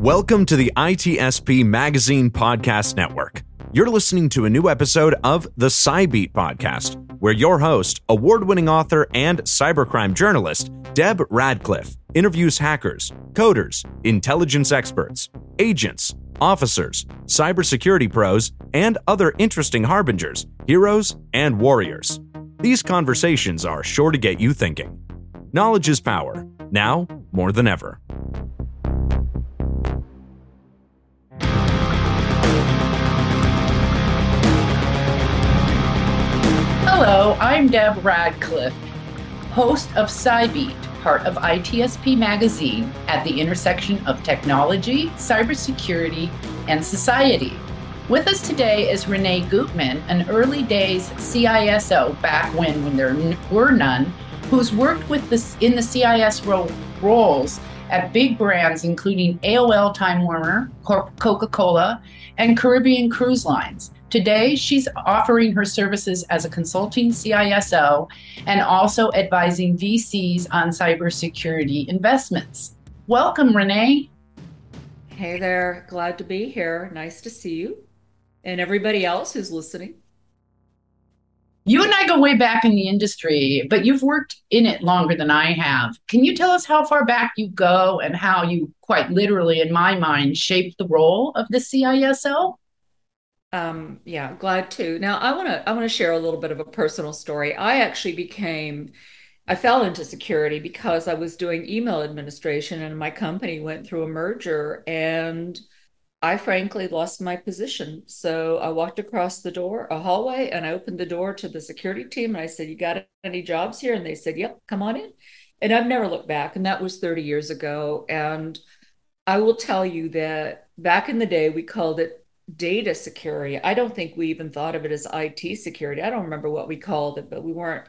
Welcome to the ITSP Magazine Podcast Network. You're listening to a new episode of the Cybeat Podcast, where your host, award winning author, and cybercrime journalist, Deb Radcliff, interviews hackers, coders, intelligence experts, agents, officers, cybersecurity pros, and other interesting harbingers, heroes, and warriors. These conversations are sure to get you thinking. Knowledge is power, now more than ever. Hello, I'm Deb Radcliff, host of Cybeat, part of ITSP Magazine at the intersection of technology, cybersecurity, and society. With us today is Renee Guttmann, an early days CISO back when, when there were none, who's worked with this in the CIS ro- roles at big brands including AOL Time Warner, Coca Cola, and Caribbean Cruise Lines. Today, she's offering her services as a consulting CISO and also advising VCs on cybersecurity investments. Welcome, Renee. Hey there. Glad to be here. Nice to see you and everybody else who's listening. You and I go way back in the industry, but you've worked in it longer than I have. Can you tell us how far back you go and how you, quite literally, in my mind, shaped the role of the CISO? Um, yeah, glad to. Now, I want to I want to share a little bit of a personal story. I actually became I fell into security because I was doing email administration and my company went through a merger and I frankly lost my position. So I walked across the door, a hallway, and I opened the door to the security team and I said, You got any jobs here? And they said, Yep, come on in. And I've never looked back. And that was 30 years ago. And I will tell you that back in the day, we called it data security. I don't think we even thought of it as IT security. I don't remember what we called it, but we weren't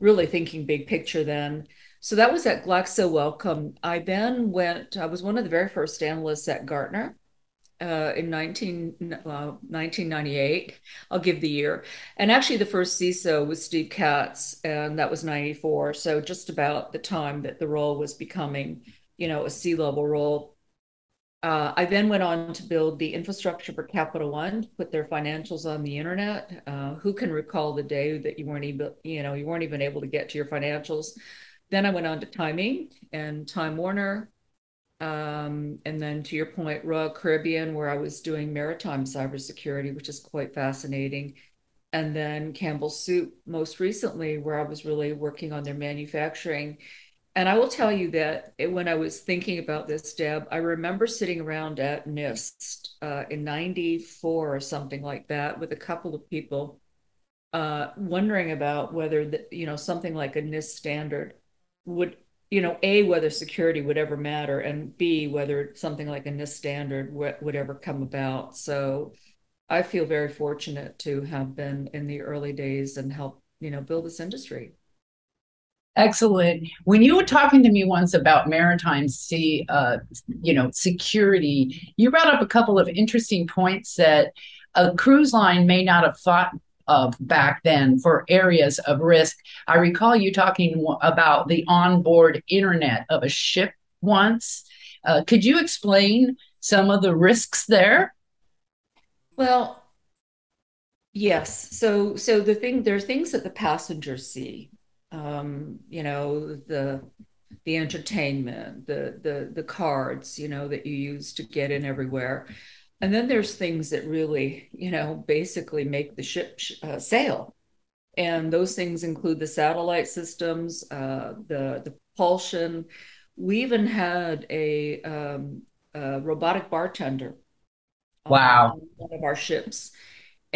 really thinking big picture then. So that was at Glaxo Wellcome. I then went, I was one of the very first analysts at Gartner. Uh, in 19, 1998. I'll give the year. And actually, the first CISO was Steve Katz, and that was 94. So, just about the time that the role was becoming, you know, a C level role. Uh, I then went on to build the infrastructure for Capital One, put their financials on the internet. Uh, who can recall the day that you weren't even, you know, you weren't even able to get to your financials? Then I went on to Time Inc. and Time Warner, um, and then to your point, Royal Caribbean, where I was doing maritime cybersecurity, which is quite fascinating. And then Campbell Soup, most recently, where I was really working on their manufacturing and I will tell you that when I was thinking about this, Deb, I remember sitting around at NIST uh, in 94 or something like that with a couple of people uh, wondering about whether, the, you know, something like a NIST standard would, you know, A, whether security would ever matter, and B, whether something like a NIST standard would, would ever come about. So I feel very fortunate to have been in the early days and help, you know, build this industry. Excellent. When you were talking to me once about maritime sea, uh, you know, security, you brought up a couple of interesting points that a cruise line may not have thought of back then for areas of risk. I recall you talking about the onboard internet of a ship once. Uh, could you explain some of the risks there? Well, yes. So, so the thing there are things that the passengers see um, you know, the the entertainment, the the the cards, you know, that you use to get in everywhere. And then there's things that really, you know, basically make the ship uh, sail. And those things include the satellite systems, uh, the the propulsion. We even had a, um, a robotic bartender. Wow. On one of our ships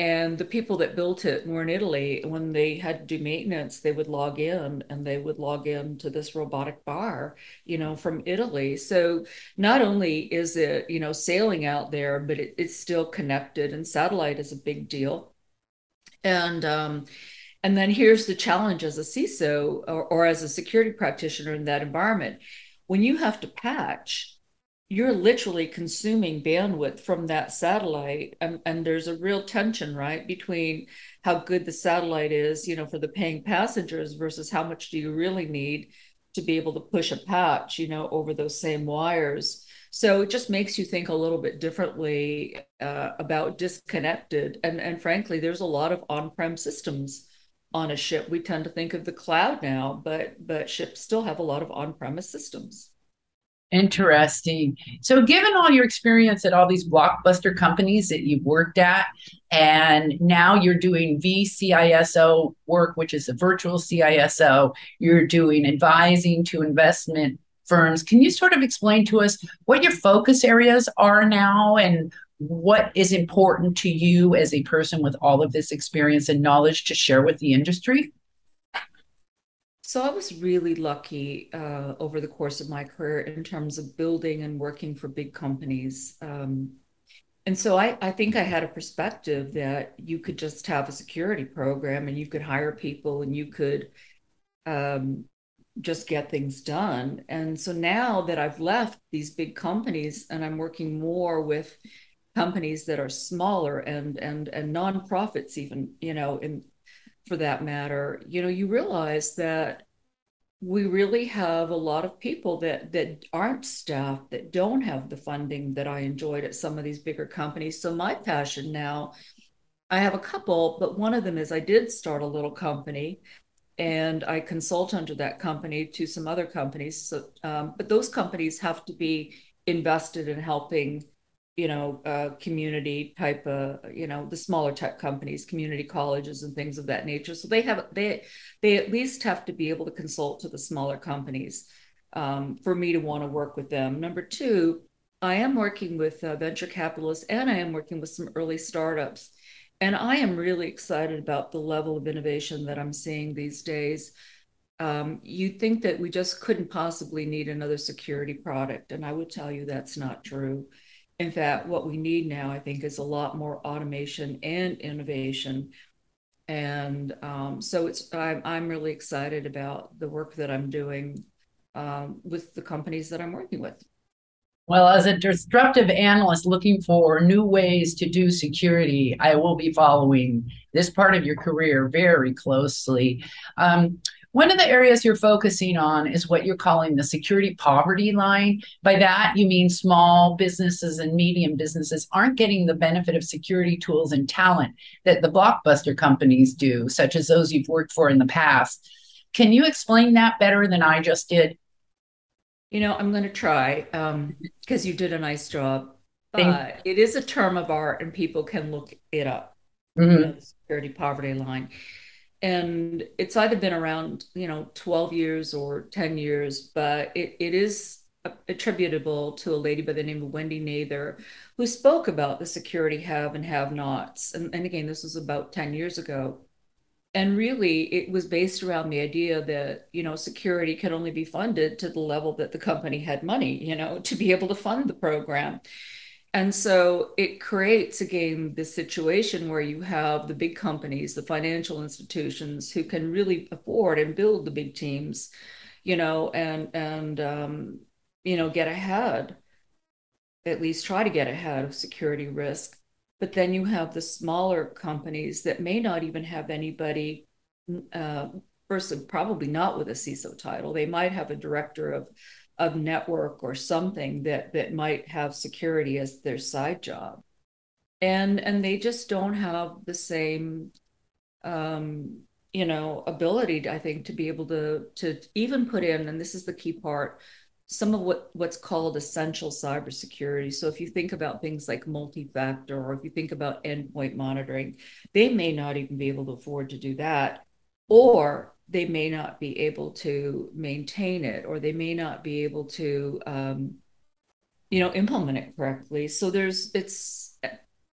and the people that built it were in Italy. When they had to do maintenance, they would log in and they would log in to this robotic bar, you know, from Italy. So not only is it, you know, sailing out there, but it, it's still connected and satellite is a big deal. And, um, and then here's the challenge as a CISO or, or as a security practitioner in that environment. When you have to patch, you're literally consuming bandwidth from that satellite and, and there's a real tension right between how good the satellite is you know for the paying passengers versus how much do you really need to be able to push a patch you know over those same wires So it just makes you think a little bit differently uh, about disconnected. And, and frankly, there's a lot of on prem systems on a ship. We tend to think of the cloud now, but but ships still have a lot of on premise systems. Interesting. So, given all your experience at all these blockbuster companies that you've worked at, and now you're doing VCISO work, which is a virtual CISO, you're doing advising to investment firms. Can you sort of explain to us what your focus areas are now and what is important to you as a person with all of this experience and knowledge to share with the industry? So I was really lucky uh, over the course of my career in terms of building and working for big companies. Um, and so I, I think I had a perspective that you could just have a security program and you could hire people and you could um, just get things done. And so now that I've left these big companies and I'm working more with companies that are smaller and and and nonprofits even, you know, in for that matter, you know, you realize that we really have a lot of people that that aren't staff that don't have the funding that I enjoyed at some of these bigger companies. So my passion now, I have a couple, but one of them is I did start a little company and I consult under that company to some other companies. So, um, but those companies have to be invested in helping you know, uh, community type of, you know, the smaller tech companies, community colleges and things of that nature. So they have, they, they at least have to be able to consult to the smaller companies um, for me to want to work with them. Number two, I am working with uh, venture capitalists and I am working with some early startups. And I am really excited about the level of innovation that I'm seeing these days. Um, you'd think that we just couldn't possibly need another security product. And I would tell you that's not true in fact, what we need now, I think, is a lot more automation and innovation. And um, so it's I'm, I'm really excited about the work that I'm doing um, with the companies that I'm working with. Well, as a disruptive analyst looking for new ways to do security, I will be following this part of your career very closely. Um, one of the areas you're focusing on is what you're calling the security poverty line. By that, you mean small businesses and medium businesses aren't getting the benefit of security tools and talent that the blockbuster companies do, such as those you've worked for in the past. Can you explain that better than I just did? You know, I'm going to try because um, you did a nice job. But it is a term of art, and people can look it up. Mm-hmm. You know, the security poverty line and it's either been around you know 12 years or 10 years but it, it is attributable to a lady by the name of wendy nather who spoke about the security have and have nots. And, and again this was about 10 years ago. And really it was based around the idea that you know security can only be funded to the level that the company had money you know to be able to fund the program and so it creates again this situation where you have the big companies, the financial institutions who can really afford and build the big teams, you know, and and um, you know get ahead, at least try to get ahead of security risk. But then you have the smaller companies that may not even have anybody. Uh, first, probably not with a CISO title. They might have a director of of network or something that that might have security as their side job. And and they just don't have the same um you know ability i think to be able to to even put in and this is the key part some of what what's called essential cybersecurity. So if you think about things like multi-factor or if you think about endpoint monitoring they may not even be able to afford to do that. Or they may not be able to maintain it or they may not be able to um, you know implement it correctly. So there's it's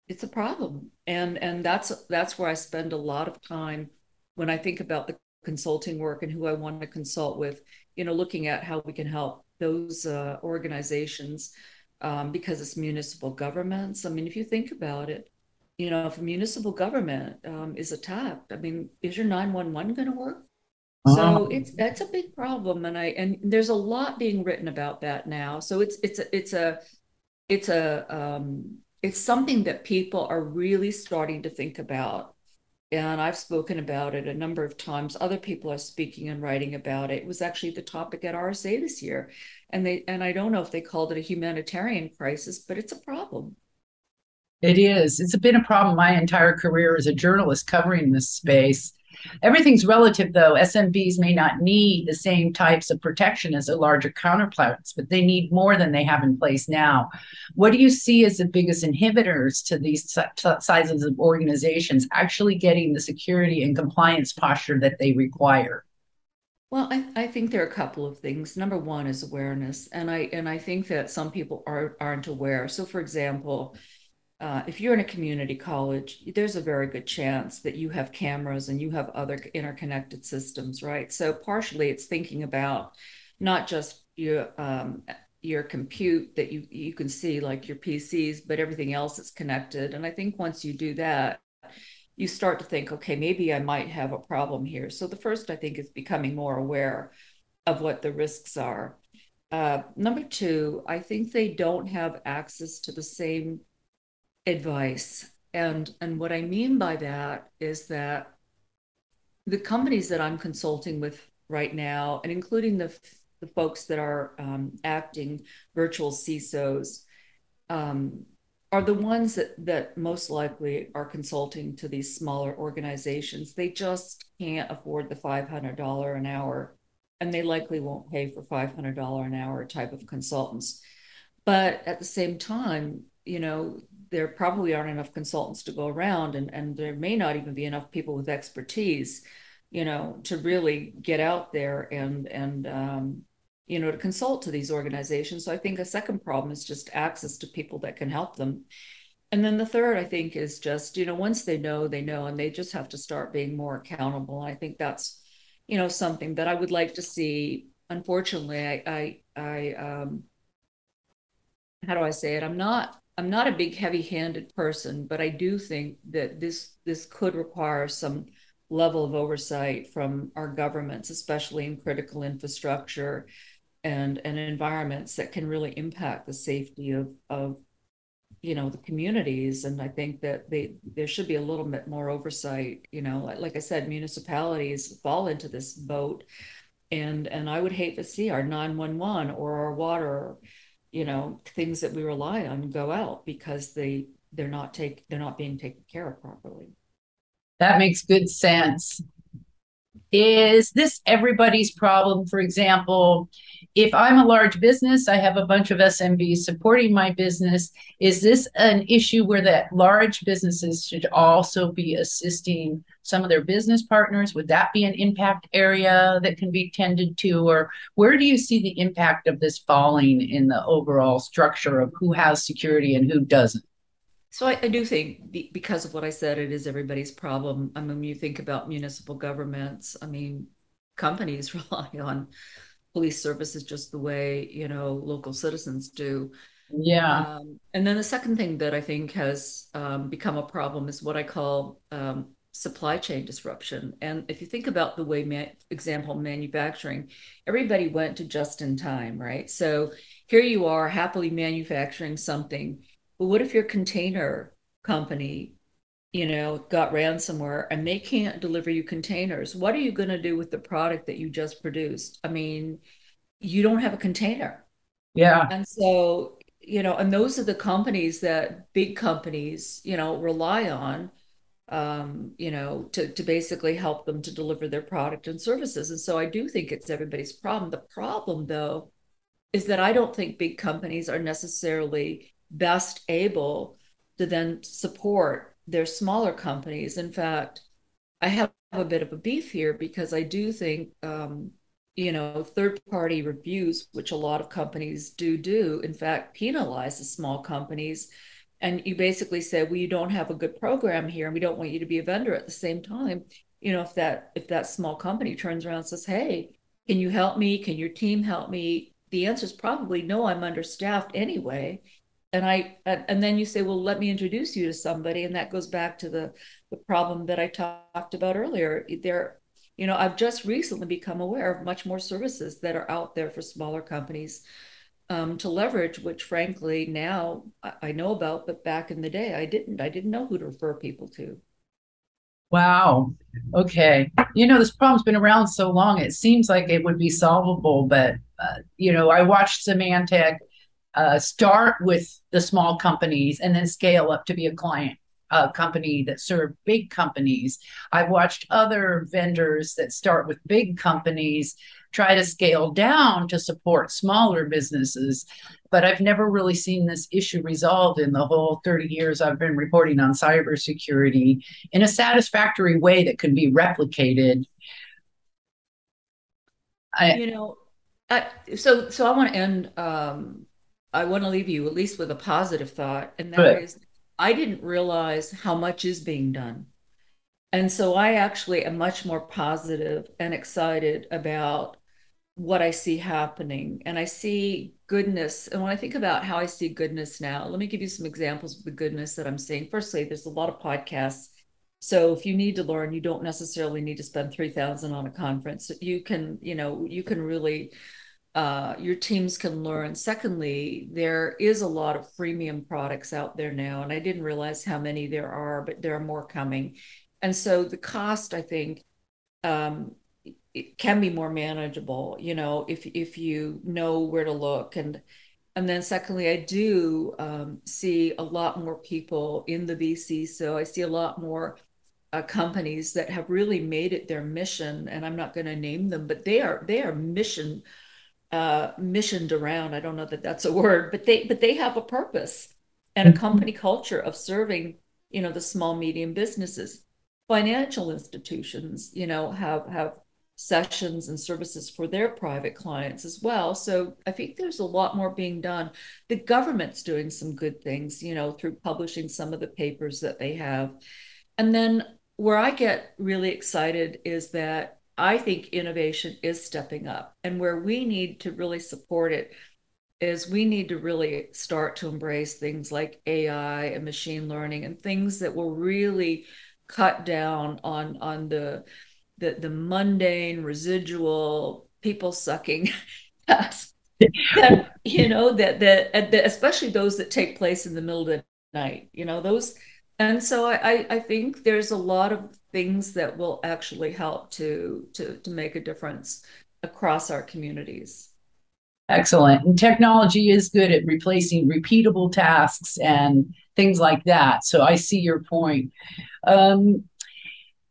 it's a problem. And and that's that's where i spend a lot of time when i think about the consulting work and who i want to consult with you know looking at how we can help those uh, organizations um, because it's municipal governments. I mean if you think about it you know if a municipal government um, is attacked i mean is your 911 going to work so uh-huh. it's that's a big problem, and I and there's a lot being written about that now. So it's it's a it's a it's a um, it's something that people are really starting to think about. and I've spoken about it a number of times. Other people are speaking and writing about it. It was actually the topic at RSA this year, and they and I don't know if they called it a humanitarian crisis, but it's a problem. It is. It's been a problem my entire career as a journalist covering this space. Everything's relative, though. SMBs may not need the same types of protection as the larger counterparts, but they need more than they have in place now. What do you see as the biggest inhibitors to these sizes of organizations actually getting the security and compliance posture that they require? Well, I, I think there are a couple of things. Number one is awareness, and I and I think that some people are aren't aware. So, for example, uh, if you're in a community college, there's a very good chance that you have cameras and you have other interconnected systems, right? So partially, it's thinking about not just your um, your compute that you you can see like your PCs, but everything else is connected. And I think once you do that, you start to think, okay, maybe I might have a problem here. So the first, I think, is becoming more aware of what the risks are. Uh, number two, I think they don't have access to the same advice. And, and what I mean by that is that the companies that I'm consulting with right now, and including the, the folks that are um, acting virtual CISOs, um, are the ones that, that most likely are consulting to these smaller organizations. They just can't afford the $500 an hour, and they likely won't pay for $500 an hour type of consultants. But at the same time, you know, there probably aren't enough consultants to go around and, and there may not even be enough people with expertise you know to really get out there and and um, you know to consult to these organizations. So i think a second problem is just access to people that can help them. And then the third i think is just you know once they know they know and they just have to start being more accountable. And i think that's you know something that i would like to see. Unfortunately i i, I um how do i say it? I'm not I'm not a big heavy-handed person, but I do think that this this could require some level of oversight from our governments, especially in critical infrastructure and and environments that can really impact the safety of of you know the communities. And i think that they there should be a little bit more oversight you know like, like i said municipalities fall into this boat. And and i would hate to see our 911 or our water you know things that we rely on go out because they they're not take they're not being taken care of properly. That makes good sense. Is this everybody's problem? For example if i'm a large business i have a bunch of smbs supporting my business. Is this an issue where that large businesses should also be assisting some of their business partners? Would that be an impact area that can be tended to or where do you see the impact of this falling in the overall structure of who has security and who doesn't? So I, I, do think because of what I said, it is everybody's problem. I mean, you think about municipal governments, I mean, companies rely on police services just the way you know local citizens do. Yeah. Um, and then the second thing that I think has um, become a problem is what I call um, supply chain disruption. And if you think about the way, ma- example, manufacturing, everybody went to just in time, right? So here you are happily manufacturing something but what if your container company, you know, got ransomware and they can't deliver you containers? What are you going to do with the product that you just produced? I mean, you don't have a container. Yeah. And so, you know, and those are the companies that big companies, you know, rely on um, you know, to, to basically help them to deliver their product and services. And so I do think it's everybody's problem. The problem, though, is that I don't think big companies are necessarily best able to then support their smaller companies. In fact, I have a bit of a beef here because I do think, um, you know, third party reviews, which a lot of companies do do, in fact, penalize the small companies. And you basically say, well, you don't have a good program here, and we don't want you to be a vendor at the same time. You know, if that if that small company turns around and says, hey, can you help me? Can your team help me? The answer is probably no, I'm understaffed anyway and I and then you say, well, let me introduce you to somebody, and that goes back to the the problem that I talked about earlier. There, you know, I've just recently become aware of much more services that are out there for smaller companies um, to leverage, which frankly now I know about, but back in the day I didn't. I didn't know who to refer people to. Wow. Okay. You know, this problem's been around so long, it seems like it would be solvable. But, uh, you know, I watched Symantec uh, start with the small companies and then scale up to be a client uh, company that serve big companies. I've watched other vendors that start with big companies try to scale down to support smaller businesses. But I've never really seen this issue resolved in the whole 30 years I've been reporting on cybersecurity in a satisfactory way that can be replicated. I, you know, I, so so I want to end. Um, I want to leave you at least with a positive thought, and that is, I didn't realize how much is being done. And so I actually am much more positive and excited about what I see happening. And I see goodness. And when I think about how I see goodness now, let me give you some examples of the goodness that I'm seeing. Firstly, there's a lot of podcasts. So if you need to learn, you don't necessarily need to spend 3000 on a conference. You can, you know, you can really uh, your teams can learn. Secondly, there is a lot of freemium products out there now, and I didn't realize how many there are, but there are more coming. And so the cost, I think, um, it can be more manageable, you know, if if you know where to look and and then secondly, I do um, see a lot more people in the VC. So I see a lot more uh, companies that have really made it their mission, and I'm not going to name them, but they are they are mission uh, missioned around. I don't know that that's a word, but they but they have a purpose and a mm-hmm. company culture of serving, you know, the small medium businesses. Financial institutions, you know, have have sessions and services for their private clients as well. So I think there's a lot more being done. The government's doing some good things, you know, through publishing some of the papers that they have. And then where I get really excited is that I think innovation is stepping up. And where we need to really support it is we need to really start to embrace things like AI and machine learning and things that will really cut down on on the the the mundane residual people sucking tasks that you know that, that that especially those that take place in the middle of the night you know those and so I, I think there's a lot of things that will actually help to to to make a difference across our communities. Excellent. And technology is good at replacing repeatable tasks and things like that. So i see your point. Um,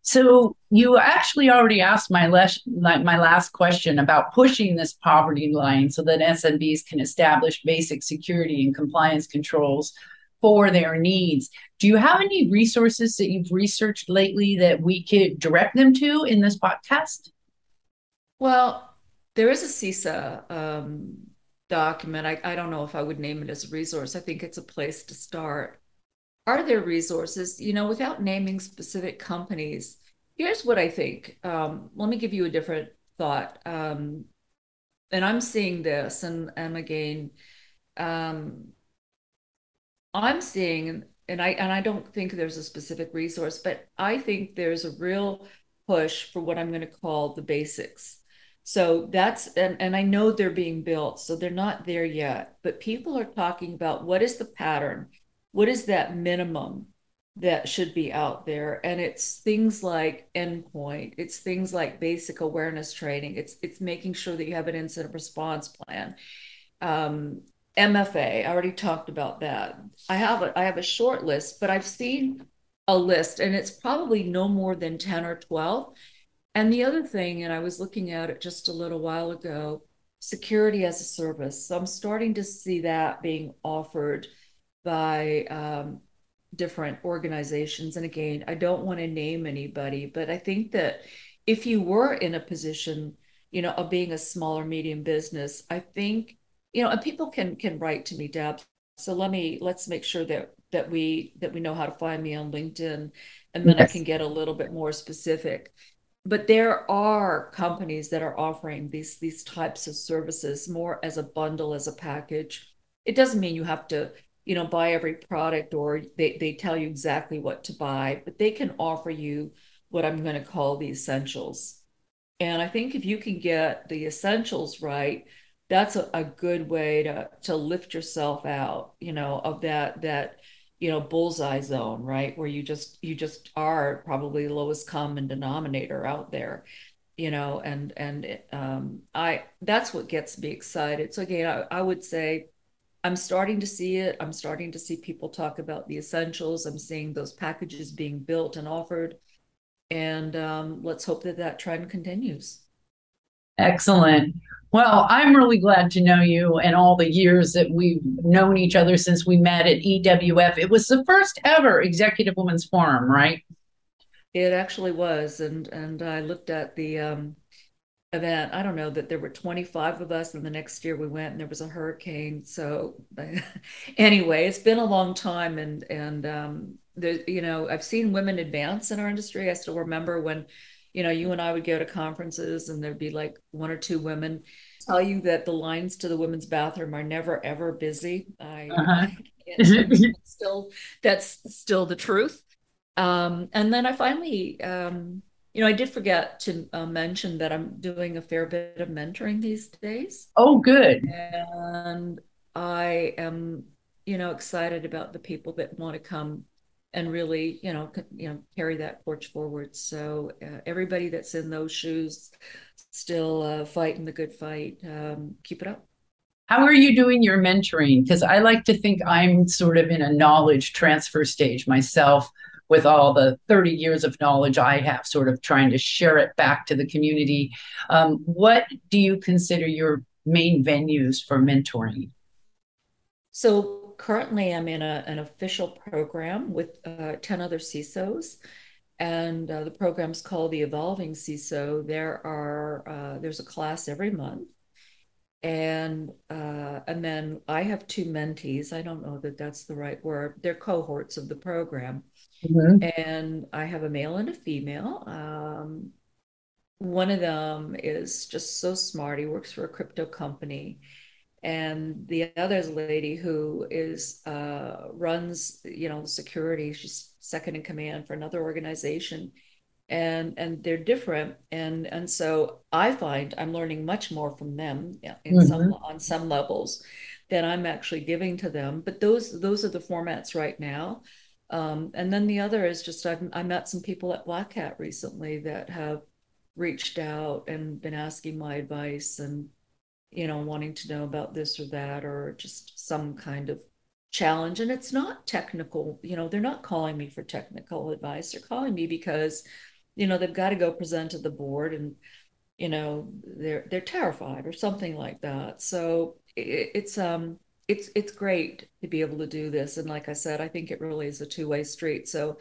so you actually already asked my last my last question about pushing this poverty line so that SMBs can establish basic security and compliance controls for their needs. Do you have any resources that you've researched lately that we could direct them to in this podcast? Well, there is a CISA um, document. I, I don't know if I would name it as a resource. I think it's a place to start are there resources, you know, without naming specific companies? Here's what I think. Um, let me give you a different thought. Um, and I'm seeing this, and, and again, um, I'm seeing, and I and I don't think there's a specific resource, but I think there's a real push for what I'm going to call the basics. So that's and, and I know they're being built, so they're not there yet. But people are talking about what is the pattern what is that minimum that should be out there and it's things like endpoint it's things like basic awareness training it's it's making sure that you have an incident response plan um, mfa i already talked about that. I have a i have a short list but i've seen a list and it's probably no more than 10 or 12 and the other thing and i was looking at it just a little while ago security as a service. So i'm starting to see that being offered by um, different organizations. And again, I don't want to name anybody, but I think that if you were in a position, you know, of being a smaller medium business, I think, you know, and people can can write to me, Deb. So let me let's make sure that that we that we know how to find me on LinkedIn, and then yes. I can get a little bit more specific. But there are companies that are offering these these types of services more as a bundle, as a package. It doesn't mean you have to you know buy every product or they, they tell you exactly what to buy but they can offer you what i'm going to call the essentials and i think if you can get the essentials right that's a, a good way to to lift yourself out you know of that that you know bullseye zone right? Where you just you just are probably the lowest common denominator out there you know and and um i that's what gets me excited. So again I, I would say i'm starting to see it. I'm starting to see people talk about the essentials. I'm seeing those packages being built and offered. And um, let's hope that that trend continues excellent well, I'm really glad to know you and all the years that we've known each other since we met at EWF. It was the first ever Executive Women's Forum, right? It actually was, and and I looked at the um, event. I don't know that there were 25 of us, and the next year we went, and there was a hurricane. So anyway, it's been a long time, and and um, the you know I've seen women advance in our industry. I still remember when you know, you and I would go to conferences and there'd be like one or two women tell you that the lines to the women's bathroom are never ever busy. I, uh-huh. I still that's still the truth. Um, and then I finally, um, you know, I did forget to uh, mention that I'm doing a fair bit of mentoring these days. Oh, good. And I am, you know, excited about the people that want to come and really, you know, you know, carry that torch forward. So uh, everybody that's in those shoes, still uh, fighting the good fight, um, keep it up. How are you doing your mentoring? Because I like to think I'm sort of in a knowledge transfer stage myself with all the 30 years of knowledge I have, sort of trying to share it back to the community. Um, what do you consider your main venues for mentoring? So currently I'm in a, an official program with uh, 10 other CISOs. And uh, the program's called the Evolving CISO. There are uh, there's a class every month, and uh, and then I have two mentees. I don't know that that's the right word. They're cohorts of the program, mm-hmm. and I have a male and a female. Um, one of them is just so smart. He works for a crypto company, and the other is a lady who is uh, runs you know security she's second in command for another organization. And and they're different. And and so i find i'm learning much more from them in mm-hmm. some on some levels than i'm actually giving to them. But those those are the formats right now. Um, and then the other is just I've, i met some people at black hat recently that have reached out and been asking my advice and you know, wanting to know about this or that, or just some kind of challenge. And it's not technical, you know, they're not calling me for technical advice. They're calling me because, you know, they've got to go present to the board and, you know, they're they're terrified or something like that. So it, it's um it's it's great to be able to do this. And like I said, I think it really is a two-way street. So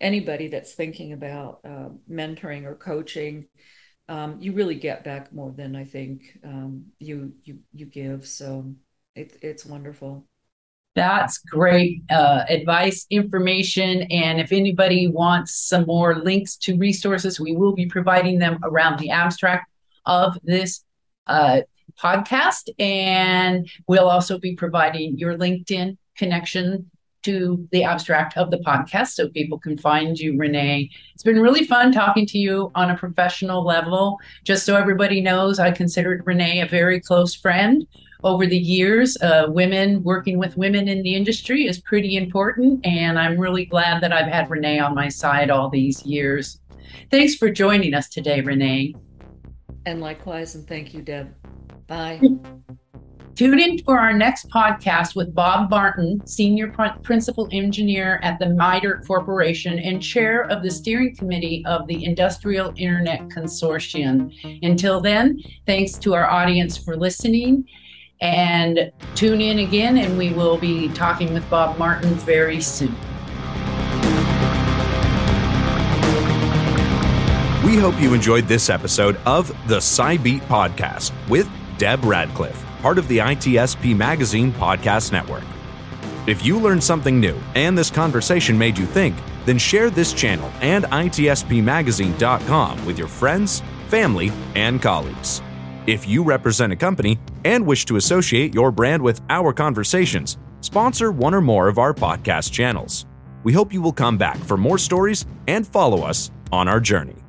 anybody that's thinking about uh, mentoring or coaching, um, you really get back more than I think um, you you you give. So it's it's wonderful. That's great uh, advice, information, and if anybody wants some more links to resources, we will be providing them around the abstract of this uh, podcast, and we'll also be providing your LinkedIn connection to the abstract of the podcast so people can find you, Renee. It's been really fun talking to you on a professional level. Just so everybody knows, I considered Renee a very close friend. Over the years, uh, women working with women in the industry is pretty important, and I'm really glad that I've had Renee on my side all these years. Thanks for joining us today, Renee. And likewise, and thank you, Deb. Bye. Tune in for our next podcast with Bob Martin, Senior Principal Engineer at the MITRE Corporation and Chair of the Steering Committee of the Industrial Internet Consortium. Until then, thanks to our audience for listening. And tune in again, and we will be talking with Bob Martin very soon. We hope you enjoyed this episode of the Cybeat Podcast with Deb Radcliff part of the ITSP Magazine podcast network. If you learned something new and this conversation made you think, then share this channel and ITSPMagazine.com with your friends, family, and colleagues. If you represent a company and wish to associate your brand with our conversations, sponsor one or more of our podcast channels. We hope you will come back for more stories and follow us on our journey.